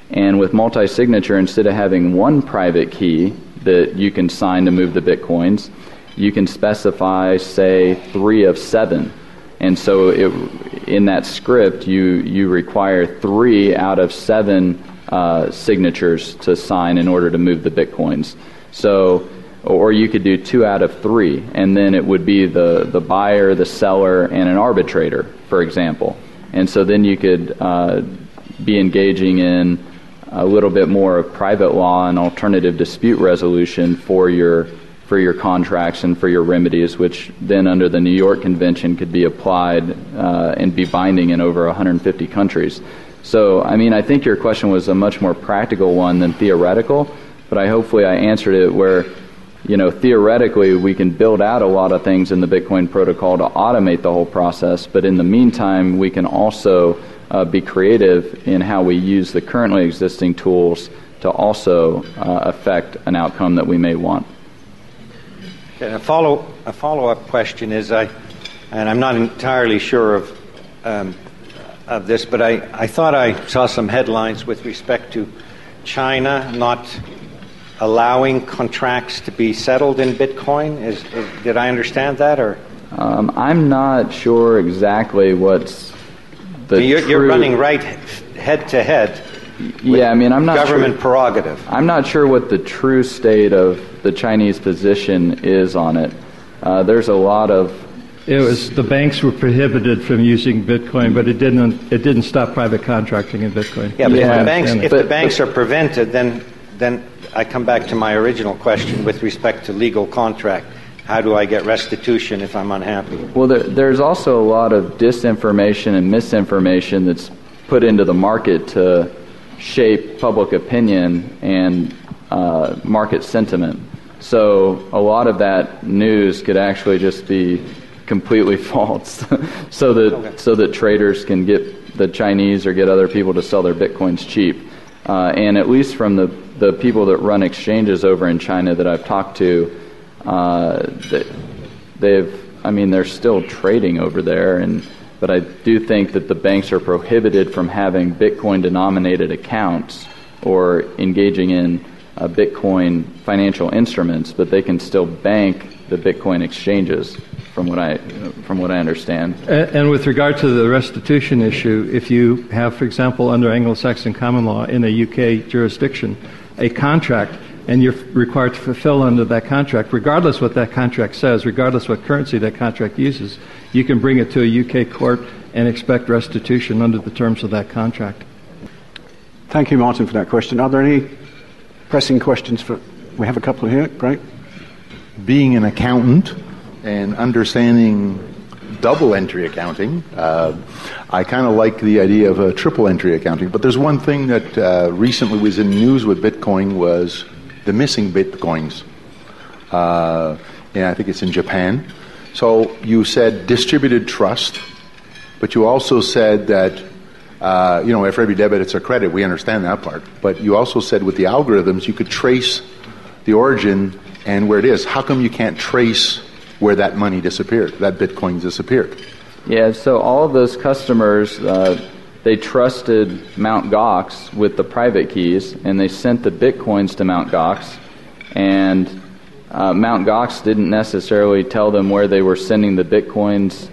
And with multi signature, instead of having one private key that you can sign to move the bitcoins, you can specify, say, three of seven. And so it, in that script, you, you require three out of seven uh, signatures to sign in order to move the bitcoins. So or you could do two out of three, and then it would be the, the buyer, the seller, and an arbitrator, for example. And so then you could uh, be engaging in a little bit more of private law and alternative dispute resolution for your for your contracts and for your remedies, which then under the New York Convention could be applied uh, and be binding in over 150 countries. So, I mean, I think your question was a much more practical one than theoretical, but I hopefully I answered it where, you know, theoretically we can build out a lot of things in the Bitcoin protocol to automate the whole process, but in the meantime, we can also uh, be creative in how we use the currently existing tools to also uh, affect an outcome that we may want. Okay, a follow a follow up question is I, and I'm not entirely sure of um, of this, but I, I thought I saw some headlines with respect to China not allowing contracts to be settled in Bitcoin. Is, is did I understand that or? Um, I'm not sure exactly what's the. You're, true... you're running right head to head. Yeah, I mean, I'm not government sure, prerogative. I'm not sure what the true state of the Chinese position is on it. Uh, there's a lot of it was the banks were prohibited from using Bitcoin, but it didn't. It didn't stop private contracting in Bitcoin. Yeah, but yeah, if the banks, if but, the banks but, are prevented, then then I come back to my original question with respect to legal contract. How do I get restitution if I'm unhappy? Well, there, there's also a lot of disinformation and misinformation that's put into the market to shape public opinion and uh, market sentiment. So a lot of that news could actually just be completely false, so that okay. so that traders can get the Chinese or get other people to sell their bitcoins cheap. Uh, and at least from the the people that run exchanges over in China that I've talked to, uh, they've I mean they're still trading over there and but I do think that the banks are prohibited from having Bitcoin denominated accounts or engaging in uh, Bitcoin financial instruments, but they can still bank the Bitcoin exchanges, from what I from what I understand. And, and, with regard to the restitution issue, if you have, for example, under Anglo-Saxon common law in a UK jurisdiction, a contract and you're required to fulfill under that contract, regardless what that contract says, regardless what currency that contract uses, you can bring it to a UK court and expect restitution under the terms of that contract. Thank you, Martin, for that question. Are there any pressing questions for? We have a couple here. Great. Being an accountant and understanding double entry accounting. Uh, I kind of like the idea of a triple entry accounting, but there's one thing that uh, recently was in the news with Bitcoin was the missing bitcoins. Uh, and I think it's in Japan. So you said distributed trust, but you also said that, uh, you know, for every debit it's a credit. We understand that part. But you also said with the algorithms, you could trace the origin and where it is. How come you can't trace where that money disappeared, that bitcoin disappeared? Yeah, so all of those customers, uh, they trusted Mt. Gox with the private keys, and they sent the bitcoins to Mt. Gox, and uh, Mt. Gox didn't necessarily tell them where they were sending the bitcoins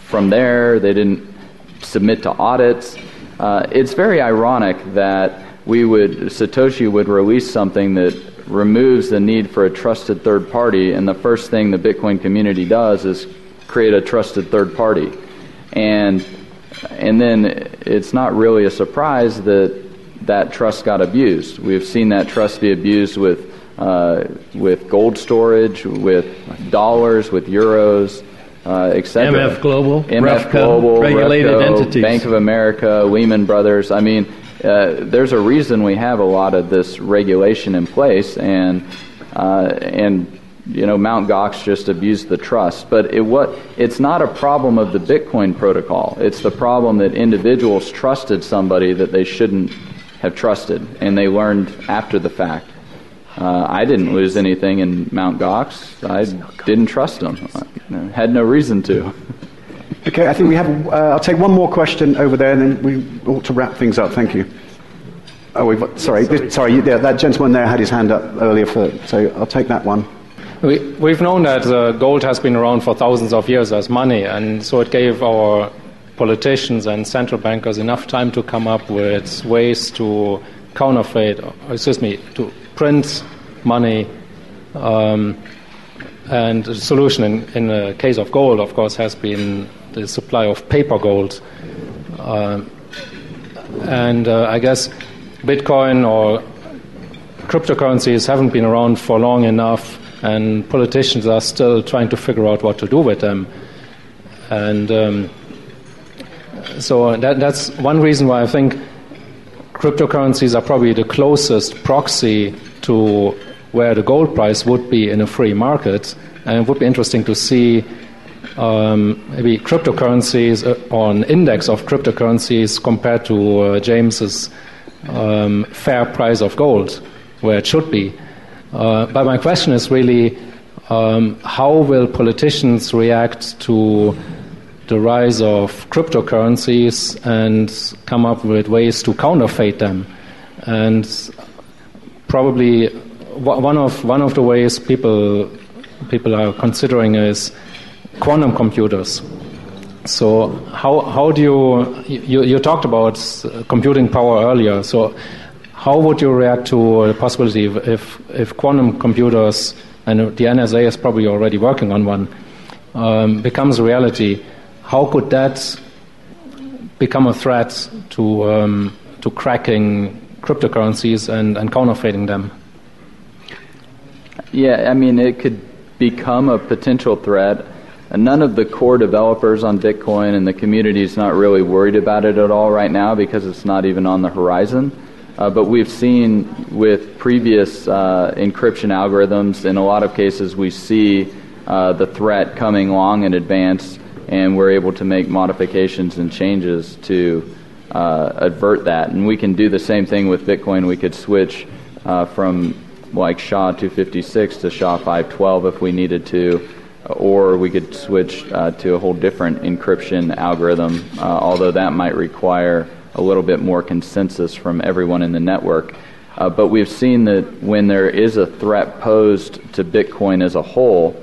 from there. They didn't submit to audits. Uh, it's very ironic that we would Satoshi would release something that removes the need for a trusted third party, and the first thing the Bitcoin community does is create a trusted third party, and and then it's not really a surprise that that trust got abused. We've seen that trust be abused with uh, with gold storage, with dollars, with euros, uh, etc. MF Global, MF Refco, Global, regulated Refco, entities, Bank of America, Lehman Brothers. I mean, uh, there's a reason we have a lot of this regulation in place, and uh, and you know, Mount Gox just abused the trust. But it, what, it's not a problem of the Bitcoin protocol. It's the problem that individuals trusted somebody that they shouldn't have trusted, and they learned after the fact. Uh, I didn't lose anything in Mount Gox. I didn't trust them. I had no reason to. Okay, I think we have. Uh, I'll take one more question over there, and then we ought to wrap things up. Thank you. Oh, we've, sorry, sorry, sorry yeah, that gentleman there had his hand up earlier, for, so I'll take that one. We, we've known that uh, gold has been around for thousands of years as money, and so it gave our politicians and central bankers enough time to come up with ways to counterfeit, excuse me, to print money. Um, and the solution in, in the case of gold, of course, has been the supply of paper gold. Uh, and uh, I guess Bitcoin or cryptocurrencies haven't been around for long enough and politicians are still trying to figure out what to do with them. And um, so that, that's one reason why I think cryptocurrencies are probably the closest proxy to where the gold price would be in a free market. And it would be interesting to see um, maybe cryptocurrencies uh, or an index of cryptocurrencies compared to uh, James's um, fair price of gold, where it should be. Uh, but my question is really um, how will politicians react to the rise of cryptocurrencies and come up with ways to counterfeit them? And probably one of, one of the ways people, people are considering is quantum computers. So how, how do you, you, you talked about computing power earlier, so how would you react to the possibility if, if quantum computers, and the NSA is probably already working on one, um, becomes a reality, how could that become a threat to, um, to cracking cryptocurrencies and, and counterfeiting them? Yeah, I mean, it could become a potential threat. And none of the core developers on Bitcoin and the community is not really worried about it at all right now because it's not even on the horizon. Uh, but we've seen with previous uh, encryption algorithms, in a lot of cases, we see uh, the threat coming long in advance, and we're able to make modifications and changes to uh, avert that. And we can do the same thing with Bitcoin. We could switch uh, from like SHA 256 to SHA 512 if we needed to or we could switch uh, to a whole different encryption algorithm, uh, although that might require a little bit more consensus from everyone in the network. Uh, but we've seen that when there is a threat posed to Bitcoin as a whole,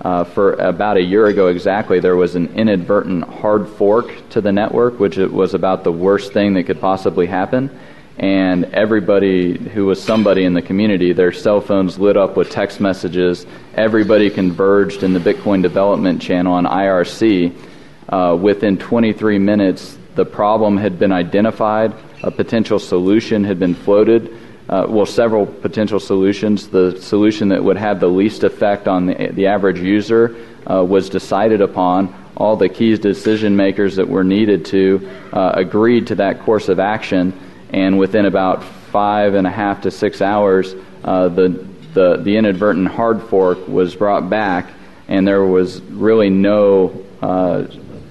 uh, for about a year ago exactly, there was an inadvertent hard fork to the network, which was about the worst thing that could possibly happen and everybody who was somebody in the community, their cell phones lit up with text messages. Everybody converged in the Bitcoin development channel on IRC. Uh, within 23 minutes, the problem had been identified, a potential solution had been floated. Uh, well, several potential solutions. The solution that would have the least effect on the, the average user uh, was decided upon. All the key decision makers that were needed to uh, agreed to that course of action and within about five and a half to six hours, uh, the, the, the inadvertent hard fork was brought back, and there was really no uh,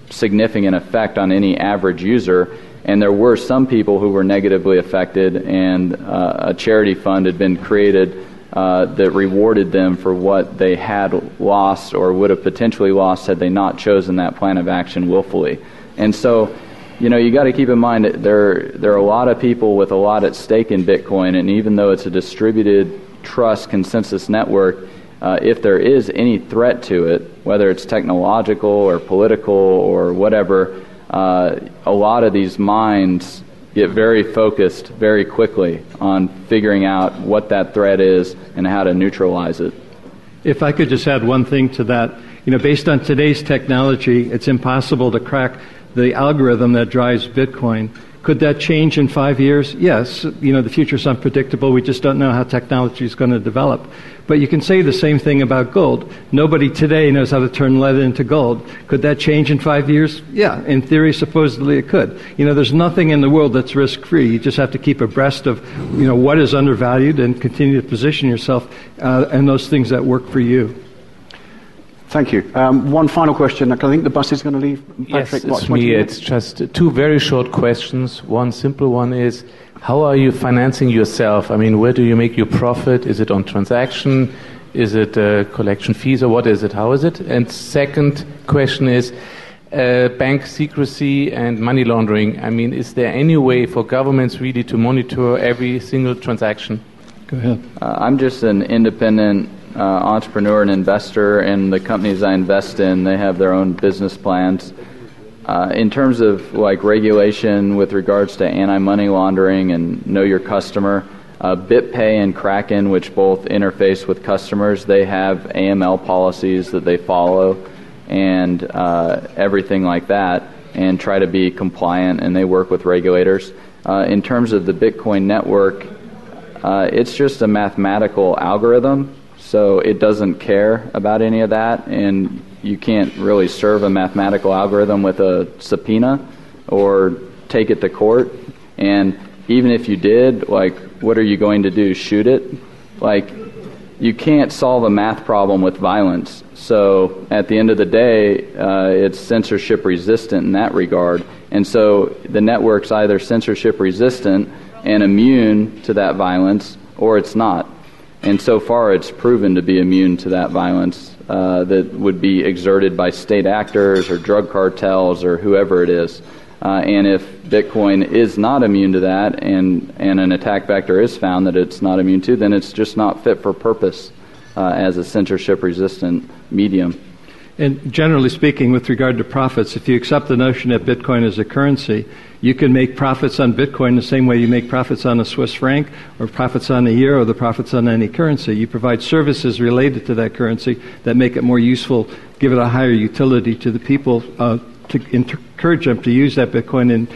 significant effect on any average user. And there were some people who were negatively affected, and uh, a charity fund had been created uh, that rewarded them for what they had lost or would have potentially lost had they not chosen that plan of action willfully. And so you know, you got to keep in mind that there there are a lot of people with a lot at stake in Bitcoin, and even though it's a distributed trust consensus network, uh, if there is any threat to it, whether it's technological or political or whatever, uh, a lot of these minds get very focused very quickly on figuring out what that threat is and how to neutralize it. If I could just add one thing to that, you know, based on today's technology, it's impossible to crack the algorithm that drives Bitcoin. Could that change in five years? Yes. You know, the future is unpredictable. We just don't know how technology is going to develop. But you can say the same thing about gold. Nobody today knows how to turn lead into gold. Could that change in five years? Yeah. In theory, supposedly it could. You know, there's nothing in the world that's risk free. You just have to keep abreast of, you know, what is undervalued and continue to position yourself uh, and those things that work for you. Thank you. Um, one final question. I think the bus is going to leave. Patrick, yes, it's me. It's just two very short questions. One simple one is, how are you financing yourself? I mean, where do you make your profit? Is it on transaction? Is it uh, collection fees or what is it? How is it? And second question is, uh, bank secrecy and money laundering. I mean, is there any way for governments really to monitor every single transaction? Go ahead. Uh, I'm just an independent uh, entrepreneur and investor, and the companies I invest in, they have their own business plans. Uh, in terms of like regulation with regards to anti-money laundering and know your customer, uh, BitPay and Kraken, which both interface with customers, they have AML policies that they follow and uh, everything like that, and try to be compliant. And they work with regulators. Uh, in terms of the Bitcoin network, uh, it's just a mathematical algorithm So it doesn't care about any of that, and you can't really serve a mathematical algorithm with a subpoena or take it to court. And even if you did, like, what are you going to do? Shoot it? Like, you can't solve a math problem with violence. So at the end of the day, uh, it's censorship resistant in that regard. And so the network's either censorship resistant and immune to that violence, or it's not. And so far, it's proven to be immune to that violence uh, that would be exerted by state actors or drug cartels or whoever it is. Uh, and if Bitcoin is not immune to that, and, and an attack vector is found that it's not immune to, then it's just not fit for purpose uh, as a censorship resistant medium. And generally speaking, with regard to profits, if you accept the notion that Bitcoin is a currency, you can make profits on Bitcoin the same way you make profits on a Swiss franc or profits on a euro or the profits on any currency. You provide services related to that currency that make it more useful, give it a higher utility to the people uh, to encourage them to use that Bitcoin and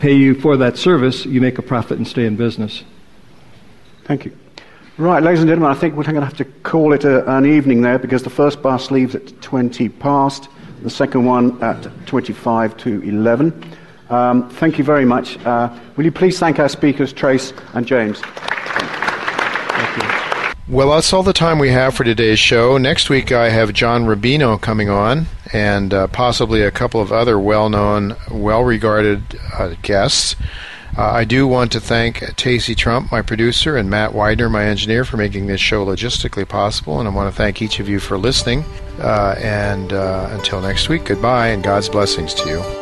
pay you for that service, you make a profit and stay in business. Thank you. Right, ladies and gentlemen, I think we're going to have to call it a, an evening there because the first bus leaves at 20 past, the second one at 25 to 11. Um, thank you very much. Uh, will you please thank our speakers, Trace and James? Well, that's all the time we have for today's show. Next week, I have John Rubino coming on, and uh, possibly a couple of other well-known, well-regarded uh, guests. Uh, I do want to thank Tacey Trump, my producer, and Matt Widener, my engineer, for making this show logistically possible. And I want to thank each of you for listening. Uh, and uh, until next week, goodbye, and God's blessings to you.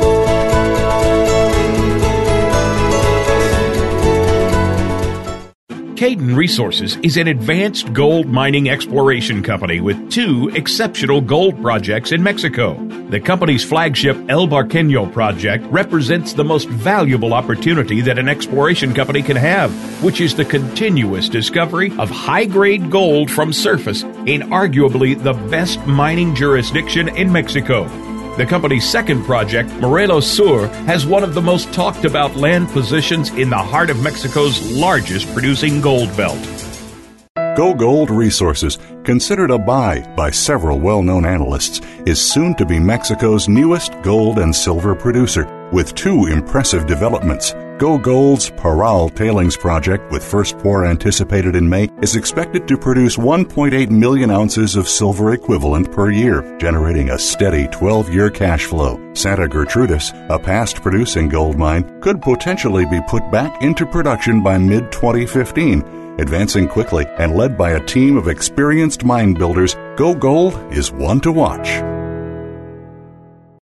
Cayden Resources is an advanced gold mining exploration company with two exceptional gold projects in Mexico. The company's flagship El Barqueño project represents the most valuable opportunity that an exploration company can have, which is the continuous discovery of high grade gold from surface in arguably the best mining jurisdiction in Mexico. The company's second project, Morelos Sur, has one of the most talked about land positions in the heart of Mexico's largest producing gold belt. GoGold Resources, considered a buy by several well known analysts, is soon to be Mexico's newest gold and silver producer with two impressive developments. Go Gold's Parral Tailings Project, with first pour anticipated in May, is expected to produce 1.8 million ounces of silver equivalent per year, generating a steady 12 year cash flow. Santa Gertrudis, a past producing gold mine, could potentially be put back into production by mid 2015. Advancing quickly and led by a team of experienced mine builders, GoGold is one to watch.